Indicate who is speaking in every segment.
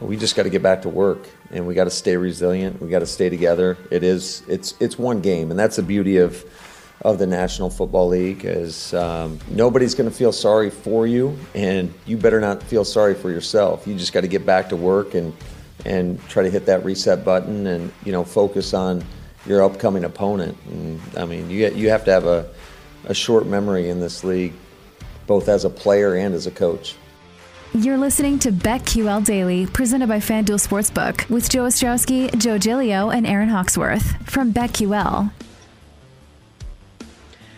Speaker 1: we just got to get back to work and we got to stay resilient. We got to stay together. It is it's it's one game, and that's the beauty of of the National Football League is um, nobody's going to feel sorry for you, and you better not feel sorry for yourself. You just got to get back to work and and try to hit that reset button, and you know focus on your upcoming opponent. And I mean, you you have to have a a short memory in this league, both as a player and as a coach.
Speaker 2: You're listening to BetQL Daily, presented by FanDuel Sportsbook, with Joe Ostrowski, Joe Gilio, and Aaron Hawksworth from BetQL.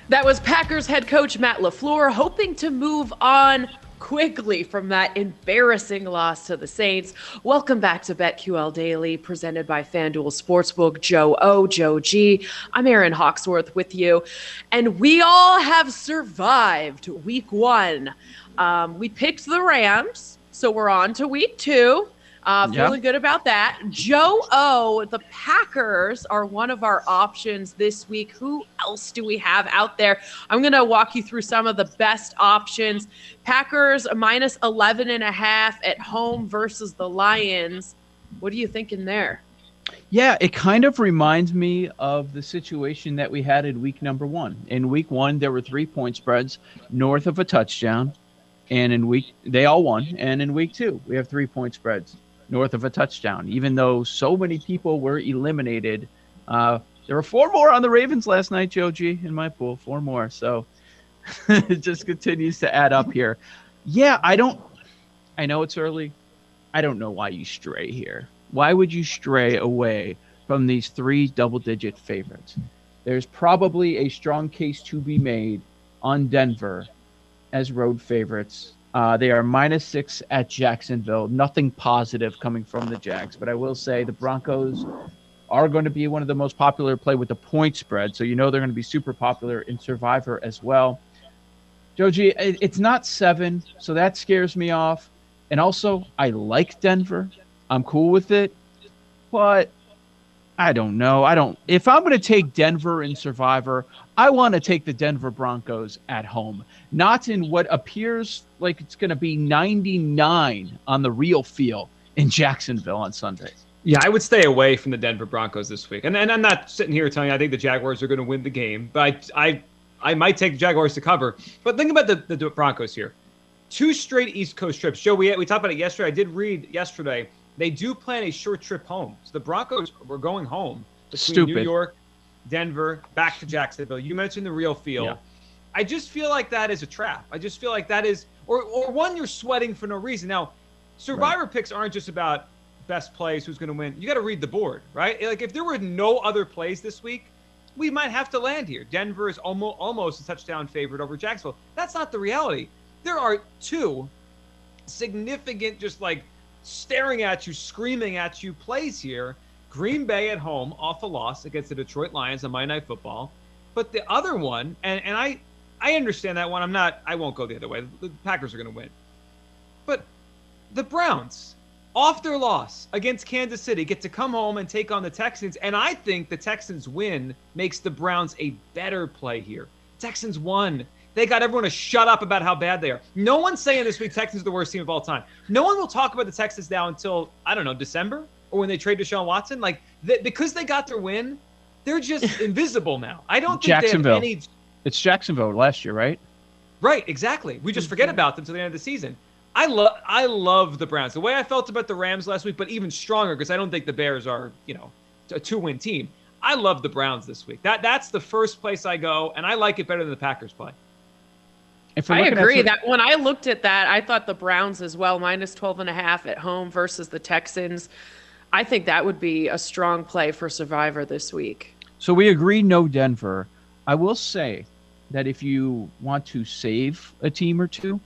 Speaker 3: That was Packers head coach Matt LaFleur hoping to move on quickly from that embarrassing loss to the Saints. Welcome back to BetQL Daily, presented by FanDuel Sportsbook. Joe O, Joe G. I'm Aaron Hawksworth with you. And we all have survived week one. Um, we picked the Rams, so we're on to week two. Uh, feeling good about that. Joe O, the Packers are one of our options this week. Who else do we have out there? I'm going to walk you through some of the best options. Packers minus 11 and a half at home versus the Lions. What are you thinking there?
Speaker 4: Yeah, it kind of reminds me of the situation that we had in week number one. In week one, there were three point spreads north of a touchdown. And in week, they all won. And in week two, we have three point spreads north of a touchdown, even though so many people were eliminated. Uh, there were four more on the Ravens last night, Joe G, in my pool. Four more. So it just continues to add up here. Yeah, I don't, I know it's early. I don't know why you stray here. Why would you stray away from these three double digit favorites? There's probably a strong case to be made on Denver as road favorites uh, they are minus six at Jacksonville. Nothing positive coming from the Jags, but I will say the Broncos are going to be one of the most popular play with the point spread. So you know they're going to be super popular in Survivor as well. Joe G, it's not seven, so that scares me off. And also, I like Denver. I'm cool with it, but I don't know. I don't. If I'm going to take Denver in Survivor, I want to take the Denver Broncos at home, not in what appears like it's going to be 99 on the real feel in Jacksonville on Sunday.
Speaker 5: Yeah, I would stay away from the Denver Broncos this week. And, and I'm not sitting here telling you I think the Jaguars are going to win the game, but I, I, I might take the Jaguars to cover. But think about the, the Broncos here. Two straight East Coast trips. Joe, we, we talked about it yesterday. I did read yesterday. They do plan a short trip home. So the Broncos were going home between Stupid. New York Denver, back to Jacksonville. You mentioned the real feel. Yeah. I just feel like that is a trap. I just feel like that is, or, or one you're sweating for no reason. Now, survivor right. picks aren't just about best plays, who's going to win. You got to read the board, right? Like if there were no other plays this week, we might have to land here. Denver is almost almost a touchdown favorite over Jacksonville. That's not the reality. There are two significant, just like staring at you, screaming at you plays here Green Bay at home off a loss against the Detroit Lions on Monday Night Football. But the other one, and, and I I understand that one. I'm not I won't go the other way. The Packers are gonna win. But the Browns, off their loss against Kansas City, get to come home and take on the Texans. And I think the Texans win makes the Browns a better play here. Texans won. They got everyone to shut up about how bad they are. No one's saying this week Texans are the worst team of all time. No one will talk about the Texans now until, I don't know, December or when they trade Deshaun Watson, like they, because they got their win, they're just invisible now. I don't think Jacksonville. They have any...
Speaker 4: It's Jacksonville last year, right?
Speaker 5: Right, exactly. We just forget about them till the end of the season. I love I love the Browns. The way I felt about the Rams last week, but even stronger because I don't think the Bears are, you know, a two-win team. I love the Browns this week. That that's the first place I go, and I like it better than the Packers play.
Speaker 3: I agree that when I looked at that, I thought the Browns as well, minus 12 and a half at home versus the Texans. I think that would be a strong play for Survivor this week.
Speaker 4: So we agree no Denver. I will say that if you want to save a team or two,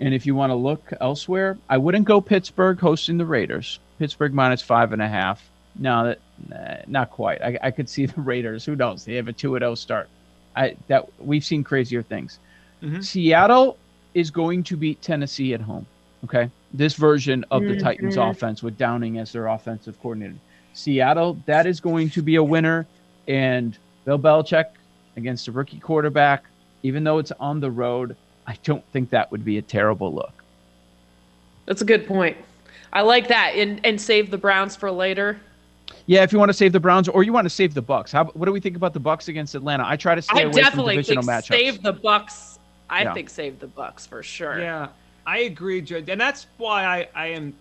Speaker 4: and if you want to look elsewhere, I wouldn't go Pittsburgh hosting the Raiders. Pittsburgh minus five and a half. No, that nah, not quite. I, I could see the Raiders. Who knows? They have a two and zero oh start. I that we've seen crazier things. Mm-hmm. Seattle is going to beat Tennessee at home. Okay, this version of the mm-hmm. Titans offense with Downing as their offensive coordinator. Seattle, that is going to be a winner. And Bill Belichick against a rookie quarterback, even though it's on the road, I don't think that would be a terrible look.
Speaker 3: That's a good point. I like that, and and save the Browns for later.
Speaker 4: Yeah, if you want to save the Browns or you want to save the Bucks. How what do we think about the Bucks against Atlanta? I try to stay
Speaker 3: I
Speaker 4: away from
Speaker 3: definitely
Speaker 4: divisional
Speaker 3: think
Speaker 4: matchups.
Speaker 3: save the Bucks. I
Speaker 4: Yeah.
Speaker 3: think save the Bucks for sure.
Speaker 5: Yeah, I agree, Joe. and that's why I, I am.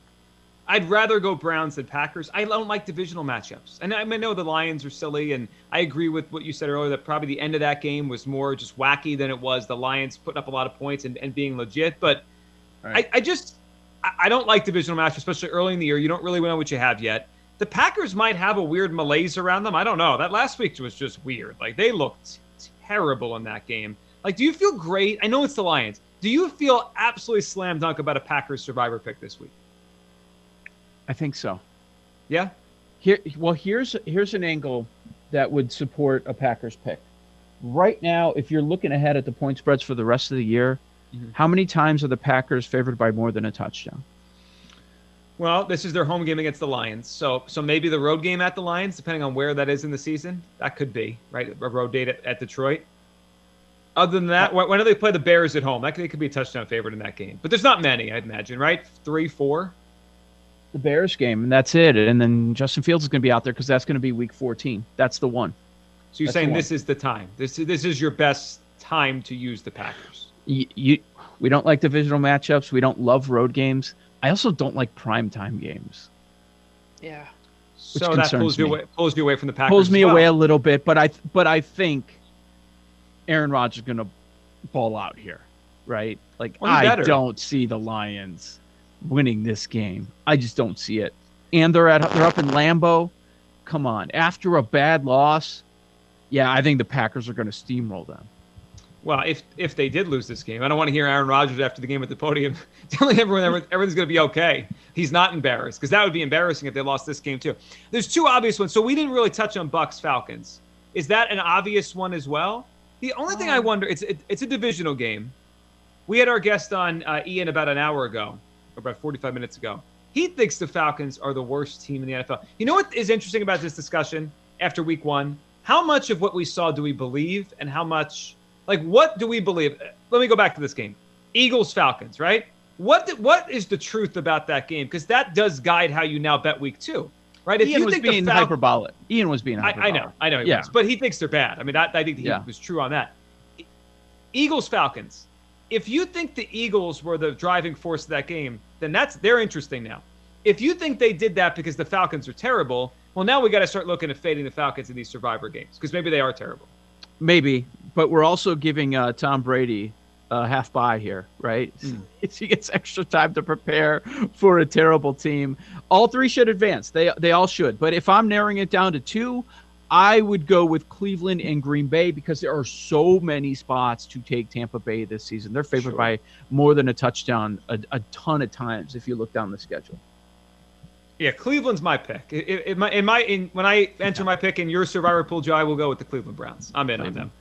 Speaker 5: I'd rather go Browns than Packers. I don't like divisional matchups, and I, mean, I know the Lions are silly, and I agree with what you said earlier that probably the end of that game was more just wacky than it was the Lions putting up a lot of points and, and being legit. But
Speaker 4: Right.
Speaker 5: I, I just I, I don't like divisional matchups, especially early in the year. You don't really know what you have yet. The Packers might have a weird malaise around them. I don't know. That last week was just weird. Like they looked terrible in that game. Like, do you feel great? I know it's the Lions. Do you feel absolutely slam dunk about a Packers survivor pick this week?
Speaker 4: I think so.
Speaker 5: Yeah.
Speaker 4: Here, well, here's here's an angle that would support a Packers pick. Right now, if you're looking ahead at the point spreads for the rest of the year,
Speaker 5: Mhm.
Speaker 4: how many times are the Packers favored by more than a touchdown?
Speaker 5: Well, this is their home game against the Lions, so so maybe the road game at the Lions, depending on where that is in the season, that could be right. A road date at, at Detroit. Other than that, uh, when, when do they play the Bears at home? That could, they could be a touchdown favorite in that game, but there's not many, I'd imagine, right? Three, four.
Speaker 4: The Bears game, and that's it. And then Justin Fields is going to be out there because that's going to be Week 14. That's the one.
Speaker 5: So you're
Speaker 4: That's
Speaker 5: saying this is the time. This is this is your best time to use the Packers.
Speaker 4: You, you, we don't like divisional matchups. We don't love road games. I also don't like primetime games.
Speaker 3: Yeah.
Speaker 5: So that
Speaker 4: concerns
Speaker 5: pulls you
Speaker 4: me.
Speaker 5: away, pulls you away from the Packers.
Speaker 4: pulls me
Speaker 5: as well.
Speaker 4: away a little bit, but I but I think Aaron Rodgers is going to ball out here, right? Like
Speaker 5: Well,
Speaker 4: I
Speaker 5: better.
Speaker 4: don't see the Lions winning this game. I just don't see it. And they're at they're up in Lambeau. Come on, after a bad loss, yeah, I think the Packers are going to steamroll them.
Speaker 5: Well, if if they did lose this game, I don't want to hear Aaron Rodgers after the game at the podium telling everyone everything's going to be okay. He's not embarrassed because that would be embarrassing if they lost this game too. There's two obvious ones. So we didn't really touch on Bucks Falcons. Is that an obvious one as well? The only thing I wonder it's it, it's a divisional game. We had our guest on uh, Ian about an hour ago, or about 45 minutes ago. He thinks the Falcons are the worst team in the NFL. You know what is interesting about this discussion after Week One? How much of what we saw do we believe, and how much like what do we believe? Let me go back to this game. Eagles Falcons, right? What what is the truth about that game? Because that does guide how you now bet week two, right? If
Speaker 4: Ian
Speaker 5: you
Speaker 4: was
Speaker 5: think
Speaker 4: being
Speaker 5: Fal-
Speaker 4: hyperbolic. Ian was being
Speaker 5: I,
Speaker 4: hyperbolic.
Speaker 5: I know, I know, he
Speaker 4: Yeah.
Speaker 5: was, but he thinks they're bad. I mean, I, I think he
Speaker 4: Yeah.
Speaker 5: was true on that. Eagles Falcons. If you think the Eagles were the driving force of that game, then that's they're interesting now. If you think they did that because the Falcons are terrible, well, now we got to start looking at fading the Falcons in these Survivor games because maybe they are terrible.
Speaker 4: Maybe, but we're also giving uh, Tom Brady a half by here, right?
Speaker 5: Hmm.
Speaker 4: he gets extra time to prepare for a terrible team. All three should advance. They they all should. But if I'm narrowing it down to two, I would go with Cleveland and Green Bay because there are so many spots to take Tampa Bay this season. They're favored
Speaker 5: Sure.
Speaker 4: by more than a touchdown a, a ton of times if you look down the schedule.
Speaker 5: Yeah, Cleveland's my pick. I- I- In my, in my in, when I enter my pick in your Survivor pool, Joe, I will go with the Cleveland Browns. I'm in on them.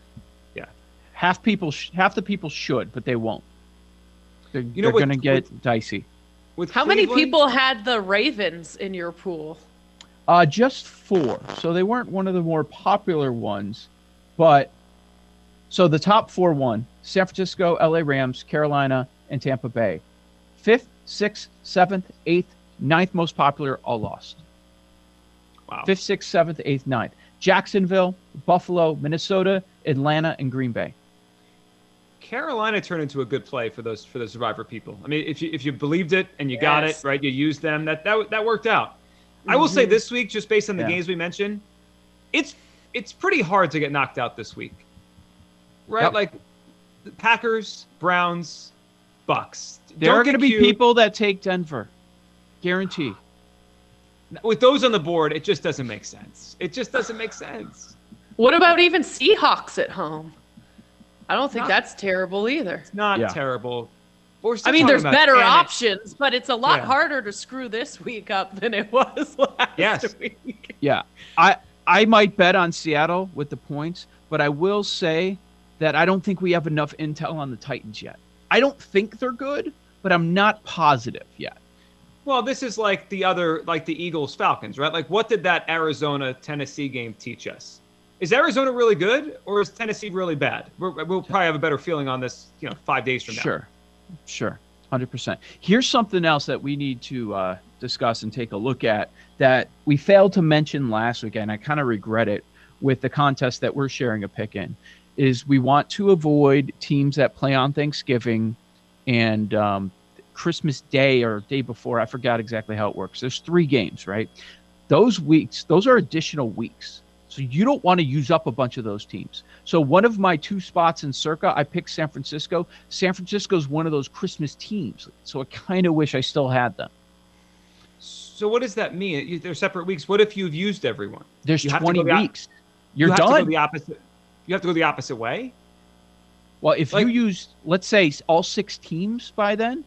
Speaker 4: Half people, sh- half the people should, but they won't. They're,
Speaker 5: know
Speaker 4: they're going to get dicey.
Speaker 5: With
Speaker 3: How many people had the Ravens in your pool?
Speaker 4: Uh, just four. So they weren't one of the more popular ones, but so the top four won: San Francisco, LA Rams, Carolina, and Tampa Bay. Fifth, sixth, seventh, eighth, ninth most popular all lost.
Speaker 5: Wow.
Speaker 4: Fifth, sixth, seventh, eighth, ninth. Jacksonville, Buffalo, Minnesota, Atlanta, and Green Bay.
Speaker 5: Carolina turned into a good play for those for the Survivor people. I mean, if you if you believed it and you got it right, you used them. That that that worked out. I will say mm-hmm. this week, just based on the
Speaker 4: Yeah.
Speaker 5: games we mentioned, it's it's pretty hard to get knocked out this week, right?
Speaker 4: Yep.
Speaker 5: Like the Packers, Browns, Bucks.
Speaker 4: There
Speaker 5: Don't
Speaker 4: are going to be people that take Denver, guarantee.
Speaker 5: with those on the board. It just doesn't make sense. It just doesn't make sense.
Speaker 3: What about even Seahawks at home? I don't think
Speaker 5: Not-
Speaker 3: that's terrible either.
Speaker 5: It's not
Speaker 4: Yeah.
Speaker 5: terrible. But we're still
Speaker 3: I mean, there's better
Speaker 5: Annex.
Speaker 3: options, but it's a lot
Speaker 5: Yeah.
Speaker 3: harder to screw this week up than it was last
Speaker 5: Yes.
Speaker 3: week.
Speaker 4: Yeah, I I might bet on Seattle with the points, but I will say that I don't think we have enough intel on the Titans yet. I don't think they're good, but I'm not positive yet.
Speaker 5: Well, this is like the other, like the Eagles Falcons, right? Like, what did that Arizona Tennessee game teach us? Is Arizona really good, or is Tennessee really bad? We're, we'll probably have a better feeling on this, you know, five days from now.
Speaker 4: Sure, sure, Hundred percent. Here's something else that we need to uh, discuss and take a look at that we failed to mention last week, and I kind of regret it with the contest that we're sharing a pick in. Is we want to avoid teams that play on Thanksgiving and um, Christmas Day or day before. I forgot exactly how it works. There's three games, right? Those weeks, those are additional weeks. So you don't want to use up a bunch of those teams. So one of my two spots in Circa, I picked San Francisco. San Francisco is one of those Christmas teams. So I kind of wish I still had them.
Speaker 5: So what does that mean? They're separate weeks. What if you've used everyone?
Speaker 4: There's
Speaker 5: You have to
Speaker 4: 20
Speaker 5: go the
Speaker 4: weeks. You're
Speaker 5: you have To
Speaker 4: done.
Speaker 5: go the opposite. You have to go the opposite way.
Speaker 4: well, if
Speaker 5: like-
Speaker 4: you use, let's say, all six teams by then,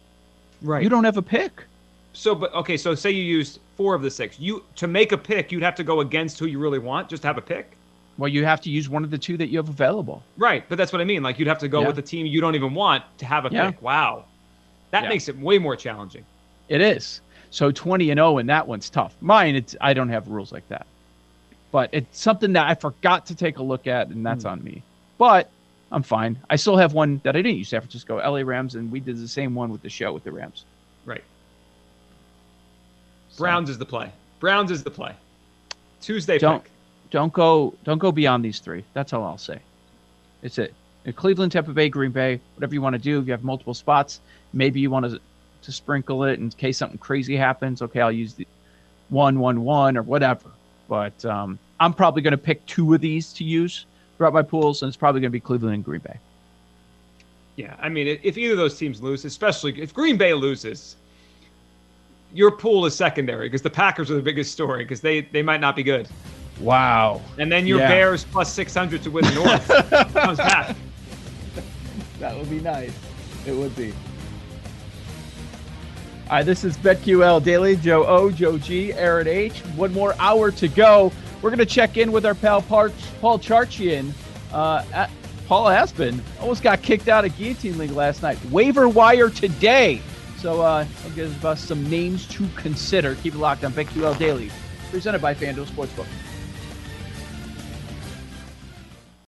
Speaker 5: Right.
Speaker 4: you don't have a pick.
Speaker 5: So, but okay. So, say you used four of the six. You to make a pick, you'd have to go against who you really want, just to have a pick.
Speaker 4: Well, you have to use one of the two that you have available.
Speaker 5: Right. But that's what I mean. Like you'd have to go
Speaker 4: Yeah.
Speaker 5: with the team you don't even want to have a
Speaker 4: Yeah.
Speaker 5: pick. Wow. That
Speaker 4: Yeah.
Speaker 5: makes it way more challenging.
Speaker 4: It is. So 20 and 0 and that one's tough. Mine it's I don't have rules like that. But it's something that I forgot to take a look at and that's hmm. on me. But I'm fine. I still have one that I didn't use San Francisco, LA Rams and we did the same one with the show with the Rams.
Speaker 5: Right.
Speaker 4: So
Speaker 5: Browns is the play. Browns is the play. Tuesday
Speaker 4: Don't-
Speaker 5: pick.
Speaker 4: don't go don't go beyond these 3. That's all I'll say. It's it. Cleveland, Tampa Bay, Green Bay, whatever you want to do. If you have multiple spots, maybe you want to to sprinkle it in case something crazy happens. Okay, I'll use the one, one, one, or whatever. But um, I'm probably going to pick two of these to use throughout my pools, and it's probably going to be Cleveland and Green Bay.
Speaker 5: Yeah, I mean, if if either of those teams lose, especially if Green Bay loses, your pool is secondary because the Packers are the biggest story because they they might not be good,
Speaker 4: Wow,
Speaker 5: and then your
Speaker 4: Yeah.
Speaker 5: Bears plus six hundred to win the North comes back.
Speaker 4: that would be nice. It would be. All right, this is BetQL Daily. Joe O, Joe G, Aaron H. One more hour to go. We're going to check in with our pal Par- Paul Charchian. Uh, at, Paul Aspen almost got kicked out of Guillotine League last night. Waiver wire today. So uh, I'll give us some names to consider. Keep it locked on BetQL Daily, presented by FanDuel Sportsbook.